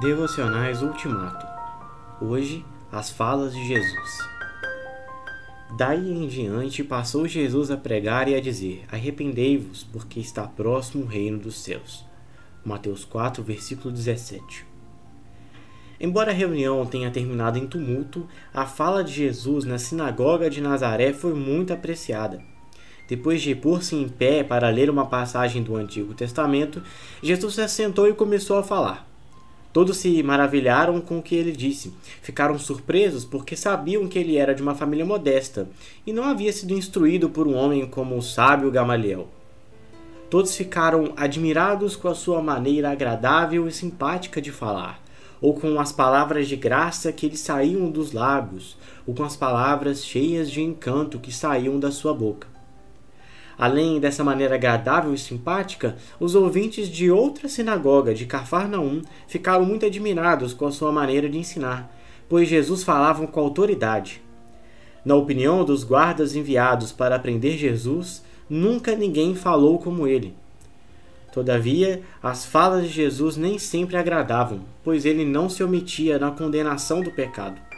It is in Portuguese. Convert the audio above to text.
Devocionais Ultimato. Hoje, as falas de Jesus. Daí em diante passou Jesus a pregar e a dizer: Arrependei-vos, porque está próximo o reino dos céus. Mateus 4, versículo 17. Embora a reunião tenha terminado em tumulto, a fala de Jesus na sinagoga de Nazaré foi muito apreciada. Depois de pôr-se em pé para ler uma passagem do Antigo Testamento, Jesus se assentou e começou a falar. Todos se maravilharam com o que ele disse. Ficaram surpresos porque sabiam que ele era de uma família modesta e não havia sido instruído por um homem como o sábio Gamaliel. Todos ficaram admirados com a sua maneira agradável e simpática de falar, ou com as palavras de graça que lhe saíam dos lábios, ou com as palavras cheias de encanto que saíam da sua boca. Além dessa maneira agradável e simpática, os ouvintes de outra sinagoga de Cafarnaum ficaram muito admirados com a sua maneira de ensinar, pois Jesus falava com autoridade. Na opinião dos guardas enviados para prender Jesus, nunca ninguém falou como ele. Todavia, as falas de Jesus nem sempre agradavam, pois ele não se omitia na condenação do pecado.